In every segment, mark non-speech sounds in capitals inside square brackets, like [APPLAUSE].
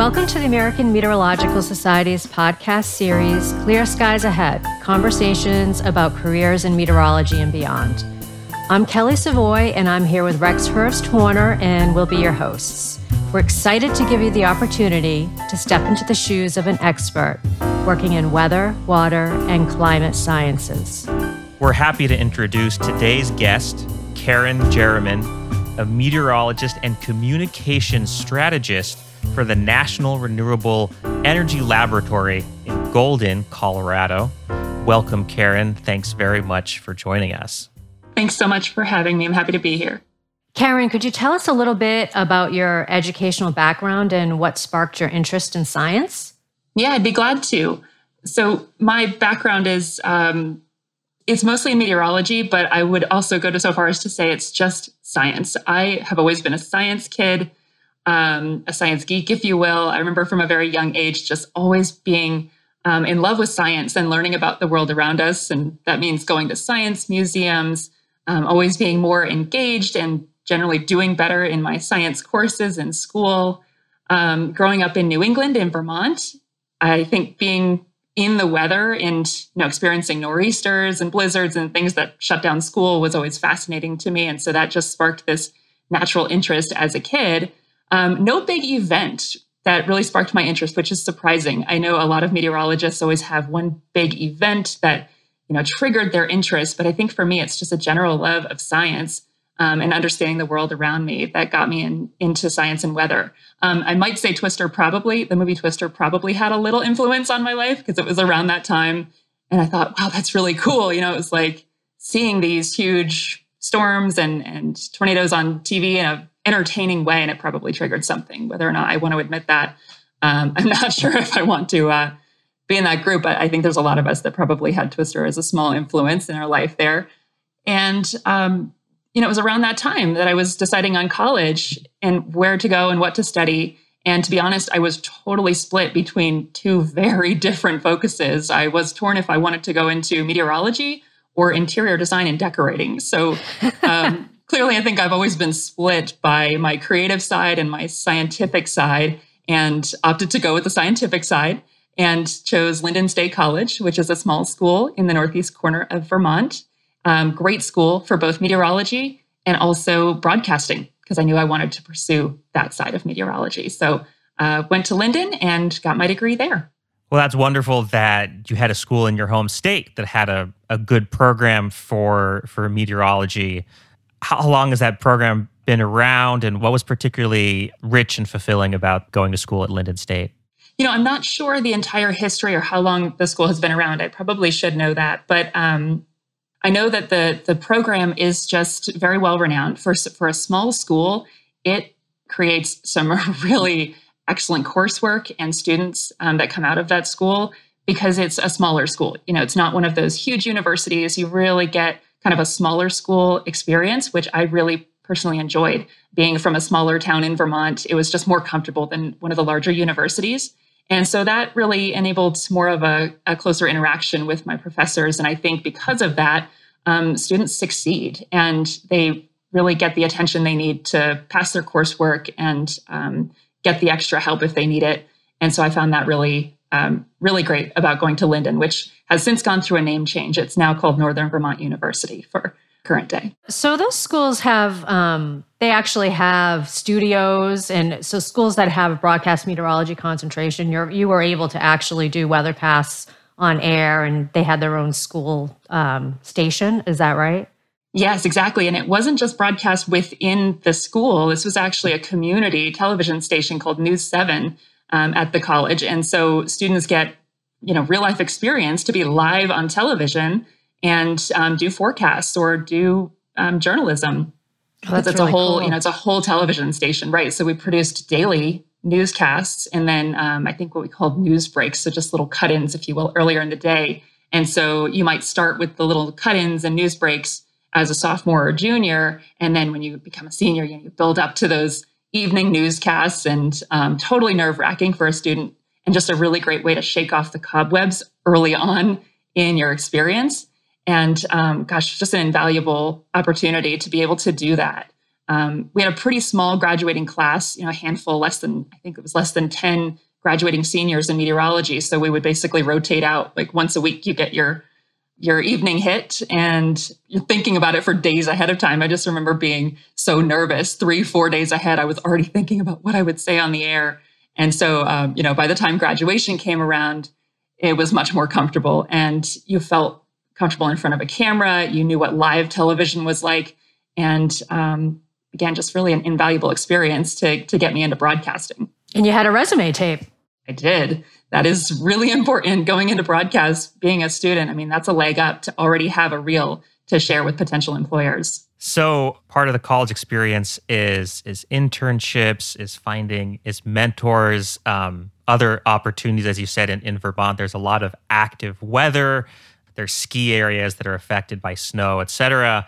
Welcome to the American Meteorological Society's podcast series, Clear Skies Ahead Conversations about Careers in Meteorology and Beyond. I'm Kelly Savoy, and I'm here with Rex Hurst Horner, and we'll be your hosts. We're excited to give you the opportunity to step into the shoes of an expert working in weather, water, and climate sciences. We're happy to introduce today's guest, Karen Jerriman, a meteorologist and communications strategist for the National Renewable Energy Laboratory in Golden, Colorado. Welcome, Karen. Thanks very much for joining us. Thanks so much for having me. I'm happy to be here. Karen, could you tell us a little bit about your educational background and what sparked your interest in science? Yeah, I'd be glad to. So, my background is um, it's mostly in meteorology, but I would also go to so far as to say it's just science. I have always been a science kid um, a science geek, if you will. I remember from a very young age just always being um, in love with science and learning about the world around us. And that means going to science museums, um, always being more engaged and generally doing better in my science courses in school. Um, growing up in New England, in Vermont, I think being in the weather and you know experiencing nor'easters and blizzards and things that shut down school was always fascinating to me and so that just sparked this natural interest as a kid um, no big event that really sparked my interest, which is surprising. I know a lot of meteorologists always have one big event that you know triggered their interest, but I think for me, it's just a general love of science um, and understanding the world around me that got me in, into science and weather. Um, I might say Twister probably, the movie Twister probably had a little influence on my life because it was around that time. And I thought, wow, that's really cool. You know, it was like seeing these huge storms and, and tornadoes on TV in a entertaining way, and it probably triggered something. Whether or not I want to admit that, um, [LAUGHS] I'm not sure if I want to uh, be in that group. But I think there's a lot of us that probably had Twister as a small influence in our life there. And um, you know, it was around that time that I was deciding on college and where to go and what to study. And to be honest, I was totally split between two [LAUGHS] very different focuses. I was torn if I wanted to go into meteorology or interior design and decorating. So um, [LAUGHS] clearly, I think I've always been split by my creative side and my scientific side, and opted to go with the scientific side and chose Lyndon State College, which is a small school in the northeast corner of Vermont. Um, great school for both meteorology and also broadcasting, because I knew I wanted to pursue that side of meteorology. So uh, went to Lyndon and got my degree there. Well, that's wonderful that you had a school in your home state that had a, a good program for for meteorology how long has that program been around and what was particularly rich and fulfilling about going to school at Lyndon State? You know, I'm not sure the entire history or how long the school has been around. I probably should know that, but um, I know that the the program is just very well renowned for for a small school. It creates some [LAUGHS] really excellent coursework and students um, that come out of that school because it's a smaller school. You know, it's not one of those huge universities. You really get kind of a smaller school experience, which I really personally enjoyed. Being from a smaller town in Vermont, it was just more comfortable than one of the larger universities. And so that really enabled more of a, a closer interaction with my professors. And I think because of that, um, students succeed and they really get the attention they need to pass their coursework and um, get the extra help if they need it. And so I found that really um, really great about going to Lyndon, which has since gone through a name change. It's now called Northern Vermont University for current day. So those schools have um, they actually have studios, and so schools that have broadcast meteorology concentration, you're you were able to actually do weather weathercasts on air, and they had their own school um, station. Is that right? Yes, exactly. And it wasn't just broadcast within the school. This was actually a community television station called News 7 um, at the college. And so students get, you know, real life experience to be live on television and um, do forecasts or do um, journalism. Oh, that's, that's really a whole, cool. you know, it's a whole television station, right? So we produced daily newscasts and then um, I think what we called news breaks. So just little cut ins, if you will, earlier in the day. And so you might start with the little cut ins and news breaks as a sophomore or junior. And then when you become a senior, you, know, you build up to those evening newscasts and um, totally nerve wracking for a student and just a really great way to shake off the cobwebs early on in your experience. And um, gosh, just an invaluable opportunity to be able to do that um, we had a pretty small graduating class, you know, a handful, less than, I think it was less than 10 graduating seniors in meteorology. So we would basically rotate out like once a week, you get your your evening hit and you're thinking about it for days ahead of time. I just remember being so nervous. Three, four days ahead, I was already [LAUGHS] thinking about what I would say on the air. And so, um, you know, by the time graduation came around, it was much more comfortable and you felt comfortable in front of a camera. You knew what live television was like. And um, again, just really an invaluable experience to, to get me into broadcasting. And you had a resume tape. I did. That is really important going into broadcast, being a student. I mean, that's a leg up to already have a reel to share with potential employers. So part of the college experience is is internships, is finding is mentors, um, other opportunities. As you said in, in Vermont, there's a lot of active weather. There's ski areas that are affected by snow, et cetera.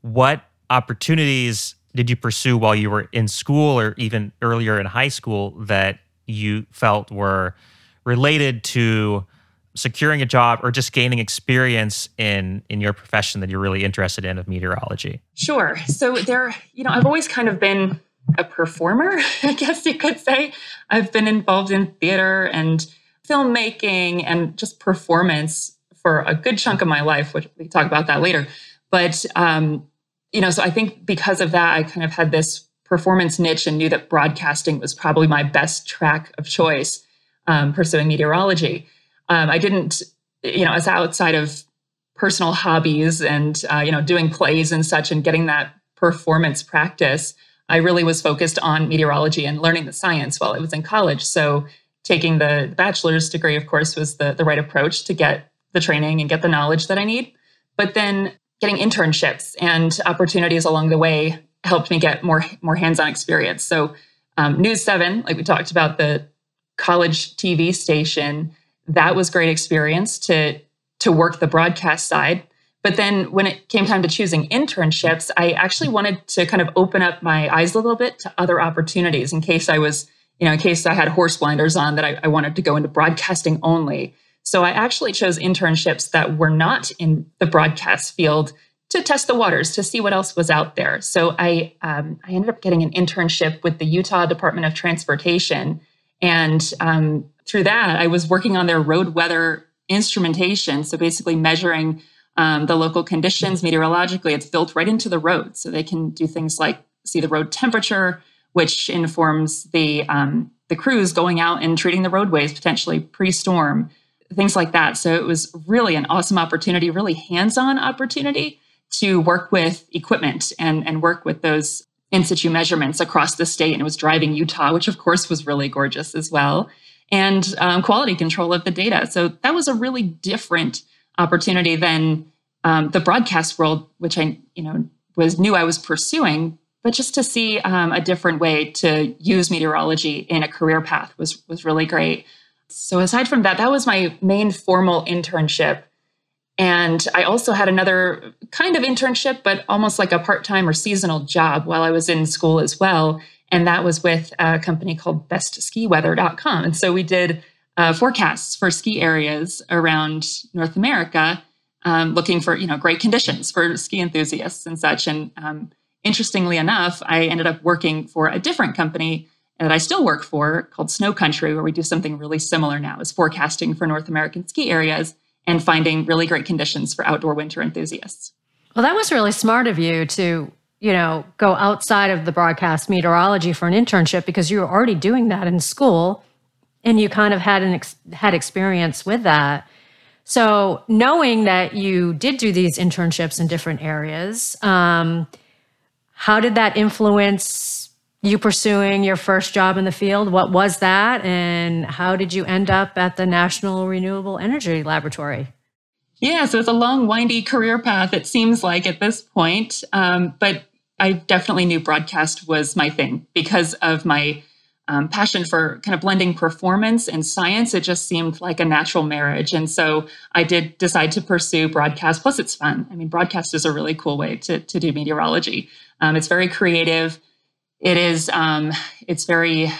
What opportunities did you pursue while you were in school or even earlier in high school that you felt were related to securing a job or just gaining experience in in your profession that you're really interested in of meteorology? Sure. So there you know i've always kind of been a performer [LAUGHS] i guess you could say. I've been involved in theater and filmmaking and just performance for a good chunk of my life which we talk about that later. But um you know so i think because of that i kind of had this performance niche and knew that broadcasting was probably my best track of choice um, pursuing meteorology. Um, I didn't, you know, as outside of personal hobbies and, uh, you know, doing plays and such and getting that performance practice, I really was focused on meteorology and learning the science while I was in college. So taking the bachelor's degree, of course, was the, the right approach to get the training and get the knowledge that I need. But then getting internships and opportunities along the way helped me get more more hands-on experience. So um, News Seven, like we talked about the college TV station, that was great experience to to work the broadcast side. But then when it came time to choosing internships, I actually wanted to kind of open up my eyes a little bit to other opportunities in case I was, you know, in case I had horse blinders on that I, I wanted to go into broadcasting only. So I actually chose internships that were not in the broadcast field to test the waters to see what else was out there. So I um, I ended up getting an internship with the Utah Department of Transportation, and um, through that I was working on their road weather instrumentation. So basically measuring um, the local conditions meteorologically. It's built right into the road, so they can do things like see the road temperature, which informs the um, the crews going out and treating the roadways potentially pre-storm things like that. So it was really an awesome opportunity, really hands-on opportunity to work with equipment and, and work with those in situ measurements across the state. And it was driving Utah, which of course was really gorgeous as well, and um, quality control of the data. So that was a really different opportunity than um, the broadcast world, which I you know was knew I was pursuing. But just to see um, a different way to use meteorology in a career path was was really great. So aside from that, that was my main formal internship and I also had another kind of internship, but almost like a part time or seasonal job while I was in school as well. And that was with a company called bestskiweather.com. And so we did uh, forecasts for ski areas around North America, um, looking for you know great conditions for ski enthusiasts and such. And um, interestingly enough, I ended up working for a different company that I still work for called Snow Country, where we do something really similar now, is forecasting for North American ski areas and finding really great conditions for outdoor winter enthusiasts. Well, that was really smart of you to, you know, go outside of the broadcast meteorology for an internship because you were already doing that in school and you kind of had an ex- had experience with that. So, knowing that you did do these internships in different areas, um, how did that influence you pursuing your first job in the field. What was that? And how did you end up at the National Renewable Energy Laboratory? Yeah, so it's a long, windy career path, it seems like at this point. Um, but I definitely knew broadcast was my thing because of my um, passion for kind of blending performance and science. It just seemed like a natural marriage. And so I did decide to pursue broadcast. Plus, it's fun. I mean, broadcast is a really cool way to, to do meteorology. Um, it's very creative it is um, it's very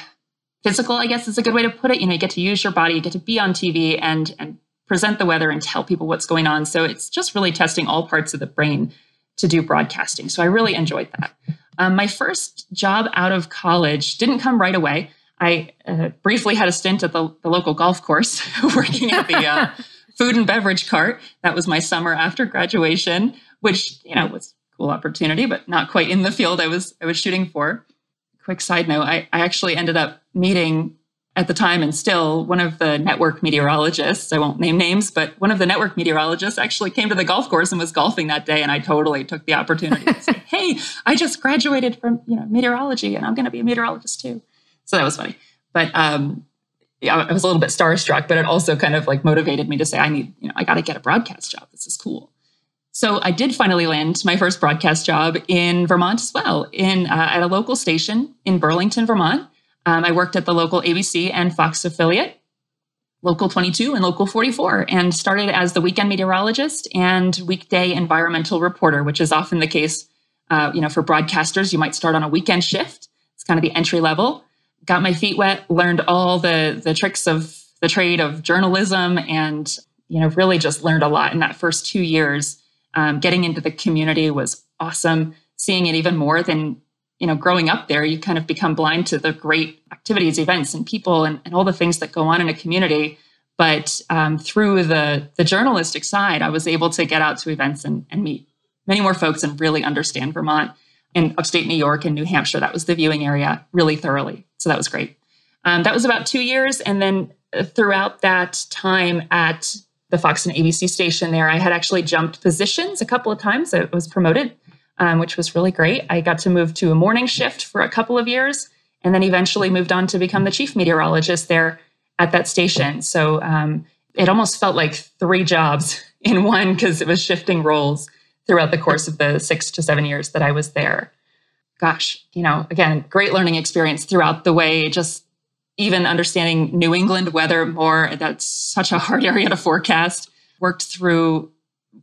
physical i guess is a good way to put it you know you get to use your body you get to be on tv and and present the weather and tell people what's going on so it's just really testing all parts of the brain to do broadcasting so i really enjoyed that Um, my first job out of college didn't come right away. I uh, briefly had a stint at the, the local golf course [LAUGHS] working at the uh, [LAUGHS] food and beverage cart. That was my summer after graduation, which, you know, was a cool opportunity, but not quite in the field I was I was shooting for. Quick side note, I, I actually ended up meeting at the time and still one of the network meteorologists i won't name names but one of the network meteorologists actually came to the golf course and was golfing that day and i totally took the opportunity to say hey i just graduated from you know meteorology and i'm going to be a meteorologist too so that was funny but um, yeah, I was a little bit starstruck, but it also kind of like motivated me to say, I need, you know, I got to get a broadcast job. This is cool. So I did finally land my first broadcast job in Vermont as well, in uh, at a local station in Burlington, Vermont. Um, I worked at the local ABC and Fox affiliate, Local 22 and Local 44, and started as the weekend meteorologist and weekday environmental reporter, which is often the case. Uh, you know, for broadcasters, you might start on a weekend shift. It's kind of the entry level got my feet wet, learned all the the tricks of the trade of journalism, and you know really just learned a lot in that first two years. Um, getting into the community was awesome. Seeing it even more than you know growing up there, you kind of become blind to the great activities, events, and people, and, and all the things that go on in a community. But um, through the the journalistic side, I was able to get out to events and, and meet many more folks and really understand Vermont in upstate New York and New Hampshire. That was the viewing area really thoroughly. So that was great. Um, that was about two years. And then uh, throughout that time at the Fox and ABC station there, I had actually jumped positions a couple of times. I was promoted, um, which was really great. I got to move to a morning shift for a couple of years and then eventually moved on to become the chief meteorologist there at that station. So um, it almost felt like three jobs [LAUGHS] in one because it was shifting roles throughout the course of the six to seven years that I was there. Gosh, you know, again, great learning experience throughout the way, just even understanding New England weather more. That's such a hard [LAUGHS] area to forecast. Worked through,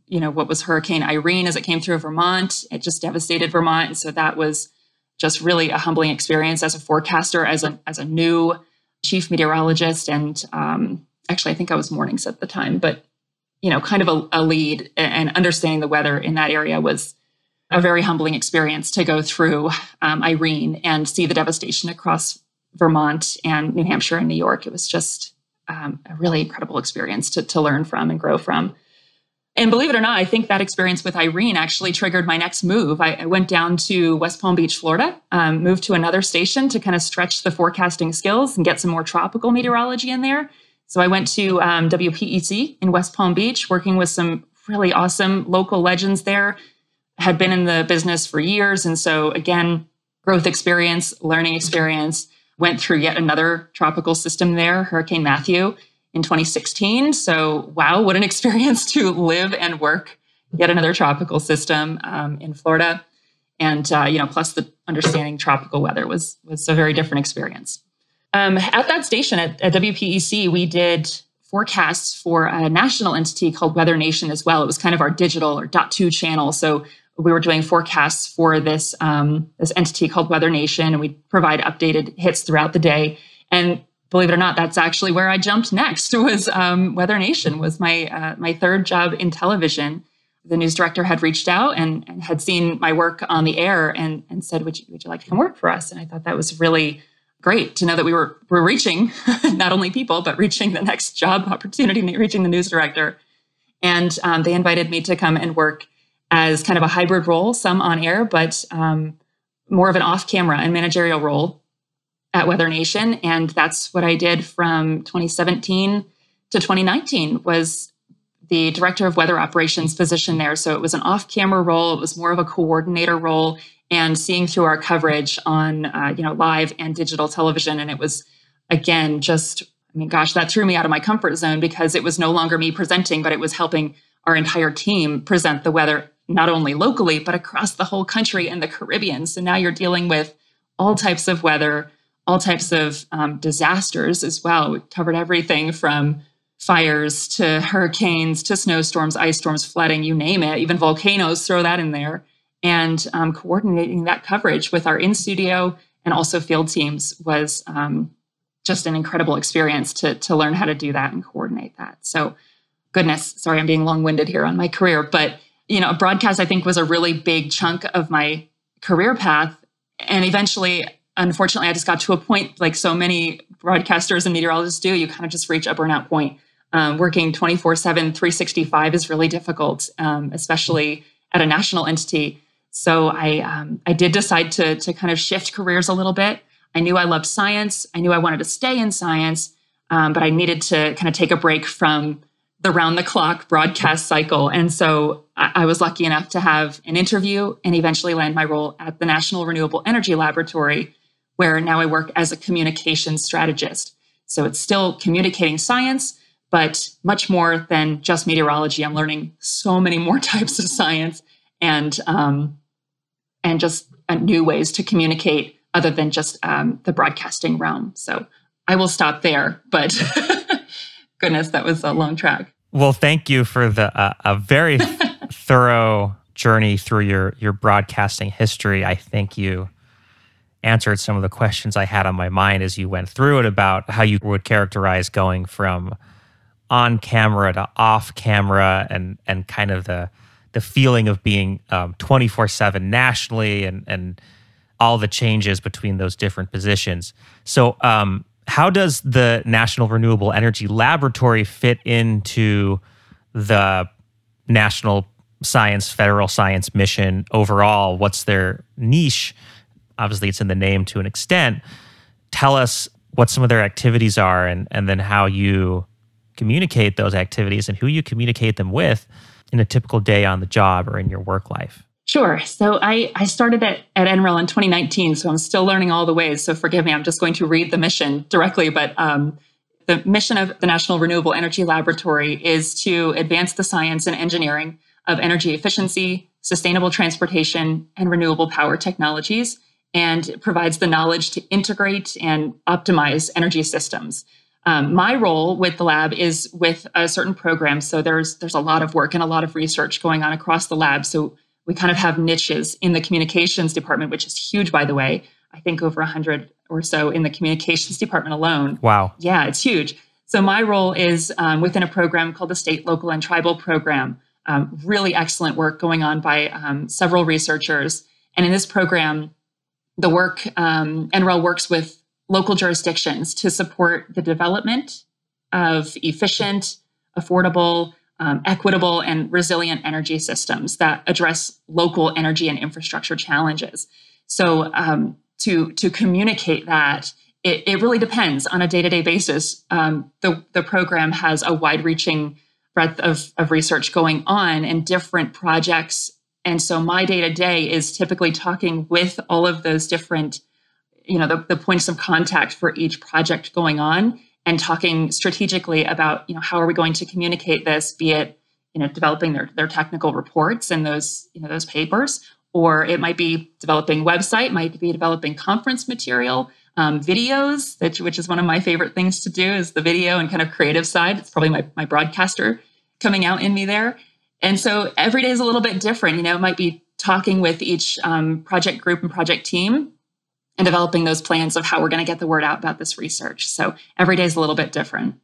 you know, what was Hurricane Irene as it came through Vermont. It just devastated Vermont. And so that was just really a humbling experience as a forecaster, as a, as a new chief meteorologist. And um, actually, I think I was mornings at the time, but you know, kind of a, a lead and understanding the weather in that area was a very humbling experience to go through um, Irene and see the devastation across Vermont and New Hampshire and New York. It was just um, a really incredible experience to, to learn from and grow from. And believe it or not, I think that experience with Irene actually triggered my next move. I, I went down to West Palm Beach, Florida, um, moved to another station to kind of stretch the forecasting skills and get some more tropical meteorology in there. So I went to um, WPEC in West Palm Beach, working with some really awesome local legends there. Had been in the business for years. And so, again, growth experience, learning experience. Went through yet another tropical system there, Hurricane Matthew in 2016. So, wow, what an [LAUGHS] experience to live and work yet another tropical system um, in Florida. And, uh, you know, plus the understanding tropical weather was, was a very different experience. Um, at that station at, at WPEC, we did forecasts for a national entity called Weather Nation as well. It was kind of our digital or dot two channel. So we were doing forecasts for this um, this entity called Weather Nation, and we provide updated hits throughout the day. And believe it or not, that's actually where I jumped next. [LAUGHS] Was um, Weather Nation was my uh, my third job in television. The news director had reached out and, and had seen my work on the air and and said, "Would you would you like to come work for us?" And I thought that was really great to know that we were were reaching [LAUGHS] not only people but reaching the next job opportunity, reaching the news director. And um, they invited me to come and work as kind of a hybrid role, some on air, but um, more of an off camera and managerial role at Weather Nation. And that's what I did from 2017 to 2019 was the director of weather operations position there. So it was an off camera role. It was more of a coordinator role and seeing through our coverage on uh, you know live and digital television and it was again just i mean gosh that threw me out of my comfort zone because it was no longer me presenting but it was helping our entire team present the weather not only locally but across the whole country and the caribbean. So now you're dealing with all types of weather all types of um, disasters as well. We covered everything from fires to hurricanes to snowstorms ice storms flooding you name it. Even volcanoes throw that in there. And um, coordinating that coverage with our in studio and also field teams was um, just an incredible experience to, to learn how to do that and coordinate that. So, goodness, sorry, I'm being long winded here on my career, but you know, broadcast I think was a really big chunk of my career path and eventually, unfortunately, I just got to a point like so many broadcasters and meteorologists do, you kind of just reach a burnout point. Um, working 24 7, 365 is really difficult, um, especially at a national entity. So I, um, I did decide to, to kind of shift careers a little bit. I knew I loved science. I knew I wanted to stay in science, um, but I needed to kind of take a break from the round the clock broadcast cycle. And so I, was lucky enough to have an interview and eventually land my role at the National Renewable Energy Laboratory, where now I work as a communication strategist. So it's still communicating science, but much more than just meteorology. I'm learning so many more [LAUGHS] types of science and um, and just uh, new ways to communicate other than just um, the broadcasting realm. So I will stop there. But [LAUGHS] goodness, that was a long track. Well, thank you for the uh, a very [LAUGHS] thorough journey through your your broadcasting history. I think you answered some of the questions I had on my mind as you went through it about how you would characterize going from on camera to off camera and and kind of the the feeling of being um, 24 7 nationally and and all the changes between those different positions. So, um, how does the National Renewable Energy Laboratory fit into the National Science Federal Science Mission overall? What's their niche? Obviously, it's in the name to an extent. Tell us what some of their activities are and, and then how you communicate those activities and who you communicate them with in a typical day on the job or in your work life. Sure. So I, I started at, at NREL in 2019, so I'm still learning all the ways. So forgive me, I'm just going to read the mission directly. But um, the mission of the National Renewable Energy Laboratory is to advance the science and engineering of energy efficiency, sustainable transportation, and renewable power technologies, and provides the knowledge to integrate and optimize energy systems. Um, my role with the lab is with a certain program. So there's there's a lot of work and a lot of research going on across the lab. So we kind of have niches in the communications department, which is huge, by the way. I think over 100 or so in the communications department alone. Wow. Yeah, it's huge. So my role is um, within a program called the State, Local, and Tribal Program. Um, really excellent work going on by um, several researchers. And in this program, the work, um, NREL works with local jurisdictions to support the development of efficient, affordable, um, equitable and resilient energy systems that address local energy and infrastructure challenges. So um, to to communicate that, it, it, really depends on a day to day basis. Um, the the program has a wide reaching breadth of, of research going on and different projects. And so my day to day is typically talking with all of those different, you know, the, the points of contact for each project going on and talking strategically about you know how are we going to communicate this be it you know developing their, their technical reports and those you know those papers or it might be developing website might be developing conference material um, videos which, which is one of my favorite things to do is the video and kind of creative side. It's probably my, my broadcaster coming out in me there. And so every day is a little bit different. You know it might be talking with each um, project group and project team and developing those plans of how we're going to get the word out about this research. So every day is a little bit different.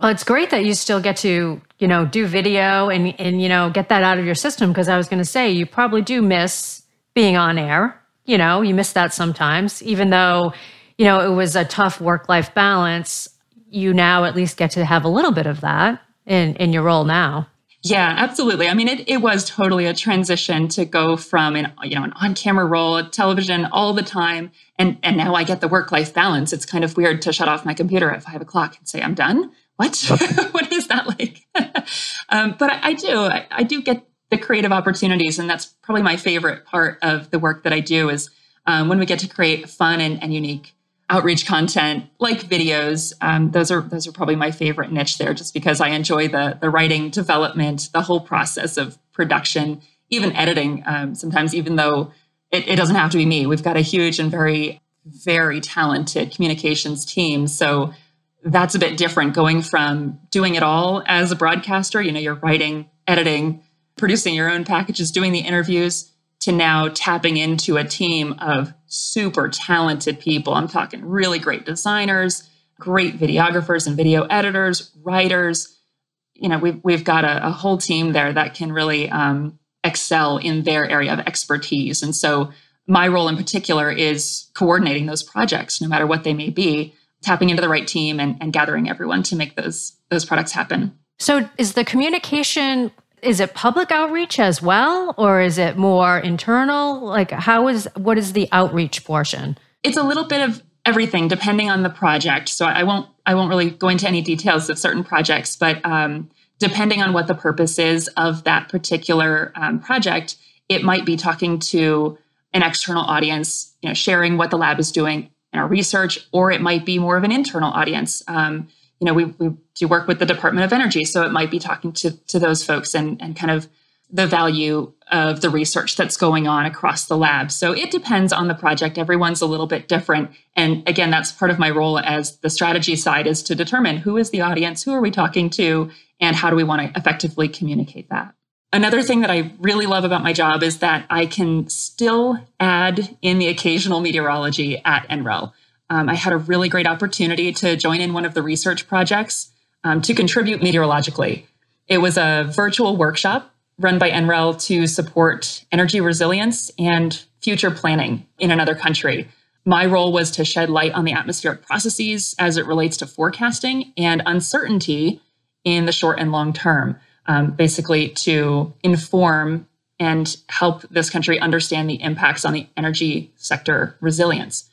Well, it's great that you still get to, you know, do video and and you know, get that out of your system because I was going to say you probably do miss being on air. You know, you miss that sometimes even though, you know, it was a tough work-life balance, you now at least get to have a little bit of that in in your role now. Yeah, absolutely. I mean, it, it was totally a transition to go from an you know an on camera role, television all the time, and and now I get the work life balance. It's kind of weird to shut off my computer at five o'clock and say I'm done. What? [LAUGHS] what is that like? [LAUGHS] um, but I, I do. I, I, do get the creative opportunities, and that's probably my favorite part of the work that I do is um, when we get to create fun and, and unique outreach content like videos um, those are those are probably my favorite niche there just because i enjoy the the writing development the whole process of production even editing um, sometimes even though it, it, doesn't have to be me. We've got a huge and very very talented communications team. So that's a bit different going from doing it all as a broadcaster you know you're writing editing producing your own packages doing the interviews to now tapping into a team of super talented people. I'm talking really great designers, great videographers and video editors, writers. You know, we've, we've got a, a whole team there that can really um, excel in their area of expertise. And so my role in particular is coordinating those projects, no matter what they may be, tapping into the right team and, and gathering everyone to make those those products happen. So is the communication is it public outreach as well or is it more internal? Like how is what is the outreach portion? It's a little bit of everything depending on the project. So I won't I won't really go into any details of certain projects, but um, depending on what the purpose is of that particular um, project, it might be talking to an external audience, you know, sharing what the lab is doing in our research, or it might be more of an internal audience. Um, you know, we, we do work with the Department of Energy, so it might be talking to to those folks and and kind of the value of the research that's going on across the lab. So it depends on the project. Everyone's a little bit different. And again, that's part of my role as the strategy side is to determine who is the audience, who are we talking to, and how do we want to effectively communicate that. Another thing that I really love about my job is that I can still add in the occasional meteorology at NREL. Um, I had a really great opportunity to join in one of the research projects um, to contribute meteorologically. It was a virtual workshop run by NREL to support energy resilience and future planning in another country. My role was to shed light on the atmospheric processes as it relates to forecasting and uncertainty in the short and long term, um, basically to inform and help this country understand the impacts on the energy sector resilience.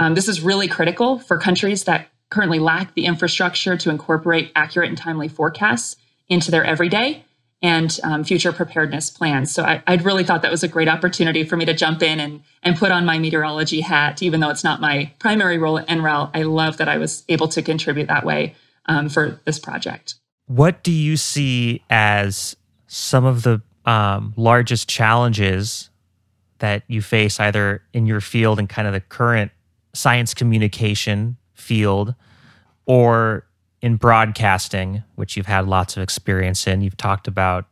Um, this is really critical for countries that currently lack the infrastructure to incorporate accurate and timely forecasts into their everyday and um, future preparedness plans. So I, would really thought that was a great opportunity for me to jump in and, and put on my meteorology hat, even though it's not my primary role at NREL. I love that I was able to contribute that way um, for this project. What do you see as some of the um, largest challenges that you face either in your field and kind of the current science communication field or in broadcasting, which you've had lots of experience in? You've talked about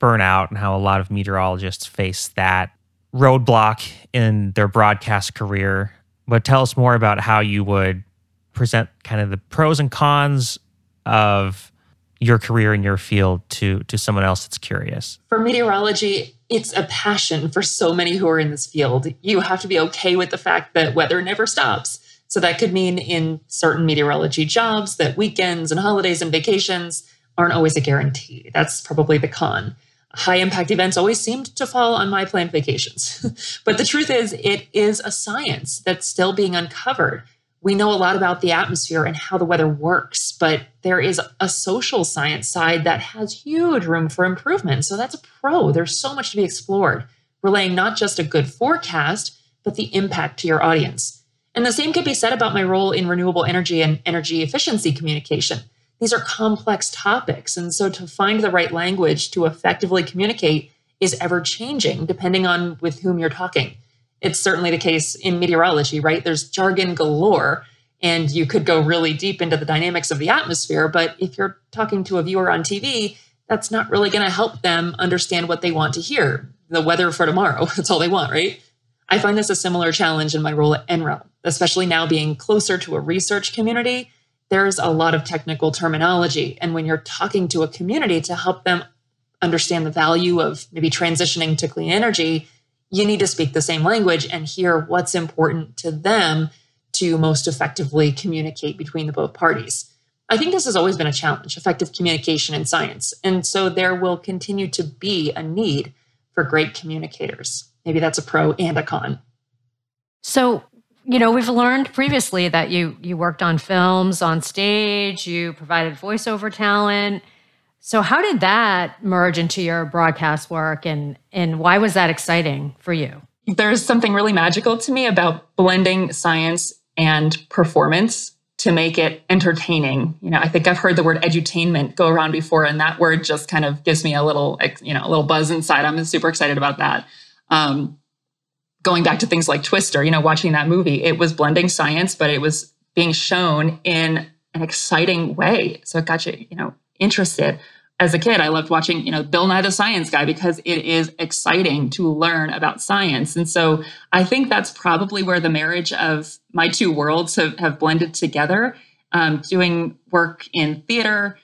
burnout and how a lot of meteorologists face that roadblock in their broadcast career. But tell us more about how you would present kind of the pros and cons of your career in your field to to someone else that's curious? For meteorology, it's a passion for so many who are in this field. You have to be okay with the fact that weather never stops. So that could mean in certain meteorology jobs that weekends and holidays and vacations aren't always a guarantee. That's probably the con. High impact events always seemed to fall on my planned vacations. [LAUGHS] but the truth is, it is a science that's still being uncovered we know a lot about the atmosphere and how the weather works, but there is a social science side that has huge room for improvement. So that's a pro. There's so much to be explored, relaying not just a good forecast, but the impact to your audience. And the same could be said about my role in renewable energy and energy efficiency communication. These are complex topics. And so to find the right language to effectively communicate is ever changing depending on with whom you're talking. It's certainly the case in meteorology, right? There's jargon galore, and you could go really deep into the dynamics of the atmosphere. But if you're talking to a viewer on TV, that's not really going to help them understand what they want to hear the weather for tomorrow. [LAUGHS] That's all they want, right? I find this a similar challenge in my role at NREL, especially now being closer to a research community. There's a lot of technical terminology. And when you're talking to a community to help them understand the value of maybe transitioning to clean energy, you need to speak the same language and hear what's important to them to most effectively communicate between the both parties. I think this has always been a challenge effective communication in science. And so there will continue to be a need for great communicators. Maybe that's a pro and a con. So, you know, we've learned previously that you you worked on films, on stage, you provided voiceover talent. So how did that merge into your broadcast work and and why was that exciting for you? There's something really magical to me about blending science and performance to make it entertaining. You know, I think I've heard the word edutainment go around before and that word just kind of gives me a little you know, a little buzz inside. I'm super excited about that. Um, going back to things like Twister, you know, watching that movie, it was blending science, but it was being shown in an exciting way. So it got you, you know, interested. As a kid, I loved watching, you know, Bill Nye the Science Guy because it is exciting to learn about science. And so I think that's probably where the marriage of my two worlds have, have blended together. Um, doing work in theater,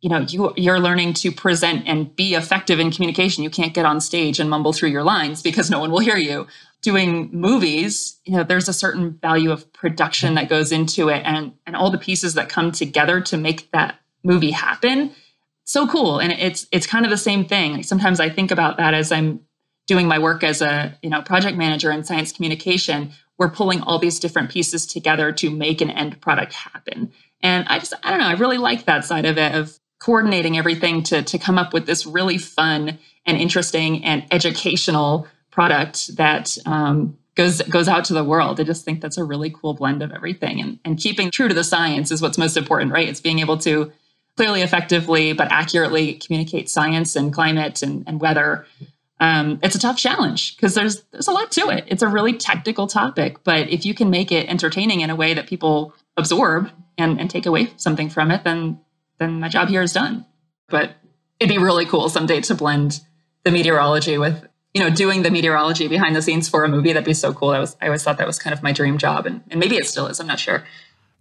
you know, you, you're learning to present and be effective in communication. You can't get on stage and mumble through your lines because no one will hear you doing movies, you know, there's a certain value of production that goes into it and and all the pieces that come together to make that movie happen. So cool. And it's it's kind of the same thing. Sometimes I think about that as I'm doing my work as a, you know, project manager in science communication. We're pulling all these different pieces together to make an end product happen. And I just I don't know, I really like that side of it of coordinating everything to to come up with this really fun and interesting and educational product that um, goes goes out to the world. I just think that's a really cool blend of everything, and and keeping true to the science is what's most important, right? It's being able to clearly, effectively, but accurately communicate science and climate and, and weather. Um, it's a tough challenge because there's there's a lot to it. It's a really technical topic, but if you can make it entertaining in a way that people absorb and, and take away something from it, then then my job here is done. But it'd be really cool someday to blend the meteorology with you know, doing the meteorology behind the scenes for a movie, that'd be so cool. I was I always thought that was kind of my dream job. And, and maybe it still is, I'm not sure.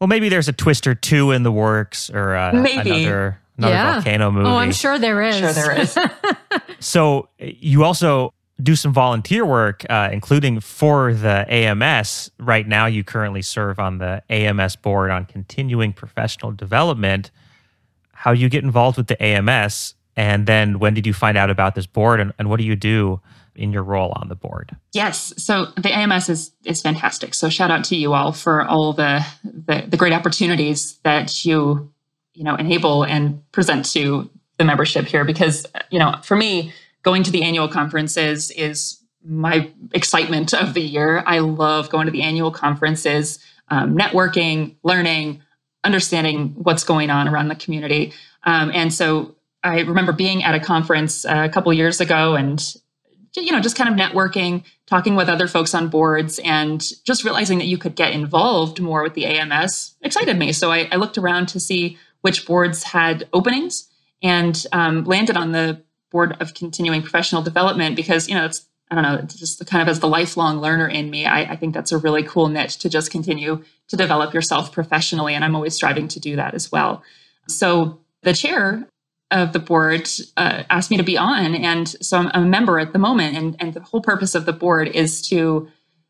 Well, maybe there's a Twister 2 in the works or uh, maybe. another, another yeah. volcano movie. Oh, I'm sure there is. Sure there is. [LAUGHS] so you also do some volunteer work, uh, including for the AMS. Right now, you currently serve on the AMS board on continuing professional development. How you get involved with the AMS, and then when did you find out about this board, and, and what do you do in your role on the board. Yes. So the AMS is is fantastic. So shout out to you all for all the the, the great opportunities that you you know enable and present to the membership here because you know for me going to the annual conferences is my excitement of the year. I love going to the annual conferences, um, networking, learning, understanding what's going on around the community. Um, and so I remember being at a conference uh, a couple years ago and you know, just kind of networking, talking with other folks on boards, and just realizing that you could get involved more with the AMS excited me. So I, I looked around to see which boards had openings and um, landed on the board of continuing professional development because, you know, it's, I don't know, it's just kind of as the lifelong learner in me, I, I think that's a really cool niche to just continue to develop yourself professionally. And I'm always striving to do that as well. So the chair of the board uh, asked me to be on. And so I'm, a member at the moment. And, and the whole purpose of the board is to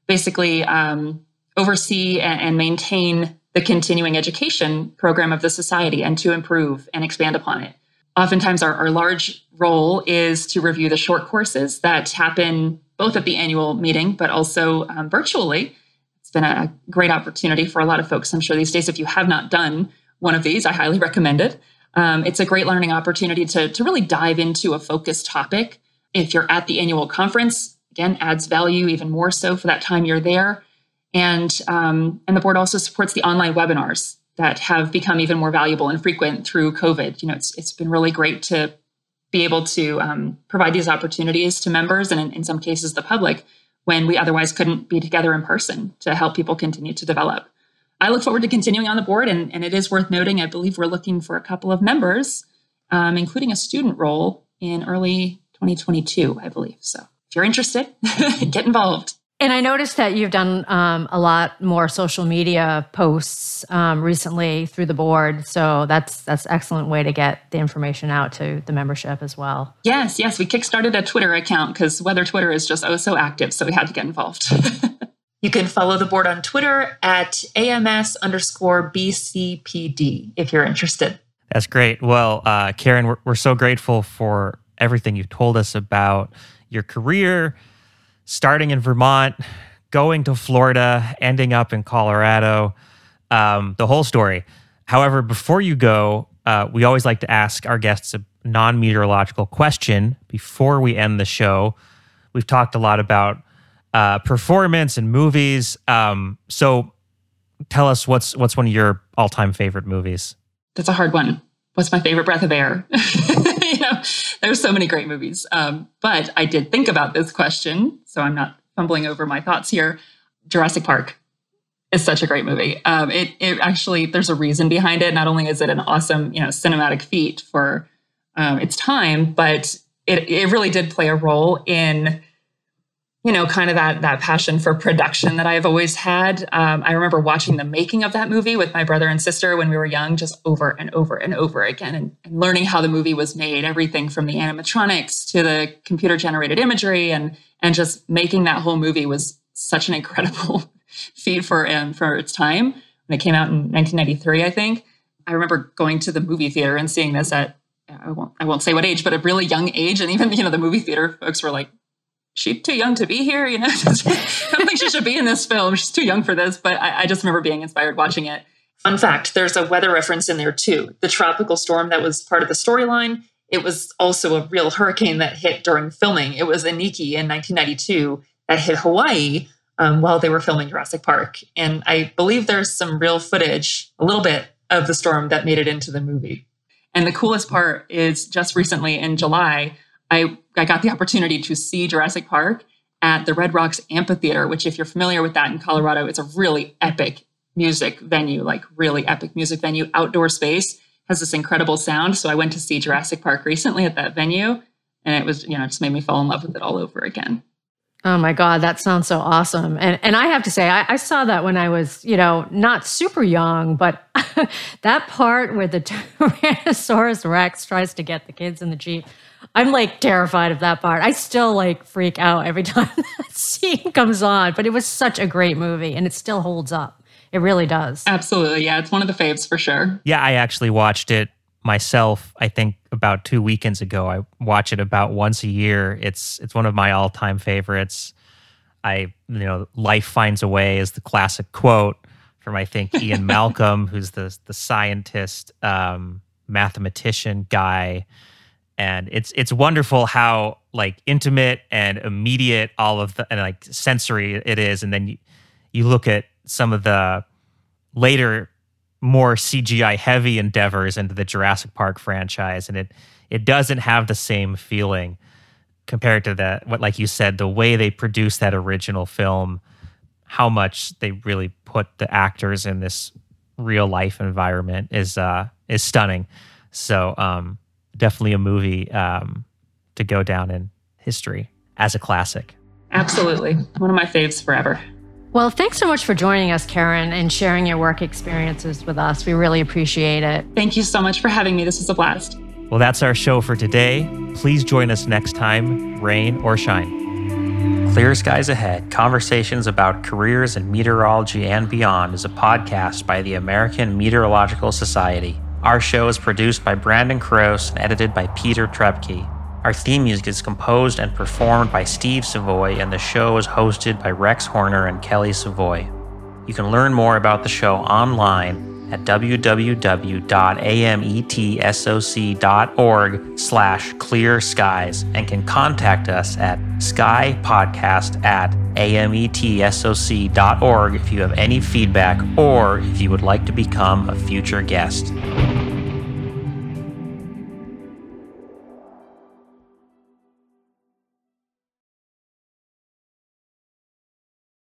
basically um, oversee and, and, maintain the continuing education program of the society and to improve and expand upon it. Oftentimes, our, our large role is to review the short courses that happen both at the annual meeting, but also um, virtually. It's been a great opportunity for a lot of folks, I'm sure, these days. If you have not done one of these, I highly recommend it. Um, it's a great learning opportunity to, to really dive into a focused topic. If you're at the annual conference, again, adds value even more so for that time you're there. And, um, and the board also supports the online webinars that have become even more valuable and frequent through COVID. You know, it's, it's been really great to be able to um, provide these opportunities to members and in, in some cases the public when we otherwise couldn't be together in person to help people continue to develop. I look forward to continuing on the board, and, and it is worth noting, I believe we're looking for a couple of members, um, including a student role in early 2022, I believe. So if you're interested, [LAUGHS] get involved. And I noticed that you've done um, a lot more social media posts um, recently through the board. So that's that's excellent way to get the information out to the membership as well. Yes, yes, we kickstarted a Twitter account because Weather Twitter is just oh so active, so we had to get involved. [LAUGHS] You can follow the board on Twitter at AMS underscore BCPD if you're interested. That's great. Well, uh, Karen, we're, we're so grateful for everything you've told us about your career, starting in Vermont, going to Florida, ending up in Colorado, um, the whole story. However, before you go, uh, we always like to ask our guests a non meteorological question before we end the show. We've talked a lot about uh, performance and movies. Um, so tell us what's what's one of your all time favorite movies? That's a hard one. What's my favorite breath of air? [LAUGHS] you know, there's so many great movies. Um, but I did think about this question, so I'm not fumbling over my thoughts here. Jurassic Park is such a great movie. Um, it it actually there's a reason behind it. Not only is it an awesome you know cinematic feat for um, its time, but it it really did play a role in you know, kind of that that passion for production that I've always had. Um, I remember watching the making of that movie with my brother and sister when we were young, just over and over and over again, and, and learning how the movie was made, everything from the animatronics to the computer generated imagery, and and just making that whole movie was such an incredible [LAUGHS] feat for um, for its time when it came out in 1993, I think. I remember going to the movie theater and seeing this at I won't I won't say what age, but a really young age, and even you know the movie theater folks were like, "She's too young to be here," you know. [LAUGHS] I don't think she should be in this film. She's too young for this. But I, I just remember being inspired watching it. Fun fact: there's a weather reference in there too. The tropical storm that was part of the storyline. It was also a real hurricane that hit during filming. It was Iniki in 1992 that hit Hawaii um, while they were filming Jurassic Park. And I believe there's some real footage, a little bit of the storm that made it into the movie. And the coolest part is just recently in July, I, I got the opportunity to see Jurassic Park at the Red Rocks Amphitheater, which, if you're familiar with that in Colorado, it's a really epic music venue, like really epic music venue, outdoor space, has this incredible sound. So I went to see Jurassic Park recently at that venue, and it was, you know, just made me fall in love with it all over again. Oh my God, that sounds so awesome. And and I have to say, I, I saw that when I was, you know, not super young, but [LAUGHS] that part where the [LAUGHS] Tyrannosaurus Rex tries to get the kids in the Jeep, I'm like terrified of that part. I still like freak out every [LAUGHS] time that scene comes on, but it was such a great movie and it still holds up. It really does. Absolutely. Yeah, it's one of the faves for sure. Yeah, I actually watched it myself i think about two weekends ago i watch it about once a year it's it's one of my all-time favorites i you know life finds a way is the classic quote from i think ian [LAUGHS] malcolm who's the the scientist um, mathematician guy and it's it's wonderful how like intimate and immediate all of the and like sensory it is and then you, you look at some of the later more CGI heavy endeavors into the Jurassic Park franchise, and it it doesn't have the same feeling compared to that. What, like you said, the way they produced that original film, how much they really put the actors in this real life environment is uh, is stunning. So um, definitely a movie um, to go down in history as a classic. Absolutely, one of my faves forever. Well, thanks so much for joining us, Karen, and sharing your work experiences with us. We really appreciate it. Thank you so much for having me. This was a blast. Well, that's our show for today. Please join us next time, rain or shine. Clear Skies Ahead Conversations about Careers in Meteorology and Beyond is a podcast by the American Meteorological Society. Our show is produced by Brandon Kroos and edited by Peter Trepke. Our theme music is composed and performed by Steve Savoy, and the show is hosted by Rex Horner and Kelly Savoy. You can learn more about the show online at www.ametsoc.org slash clear skies and can contact us at skypodcast at ametsoc.org if you have any feedback or if you would like to become a future guest.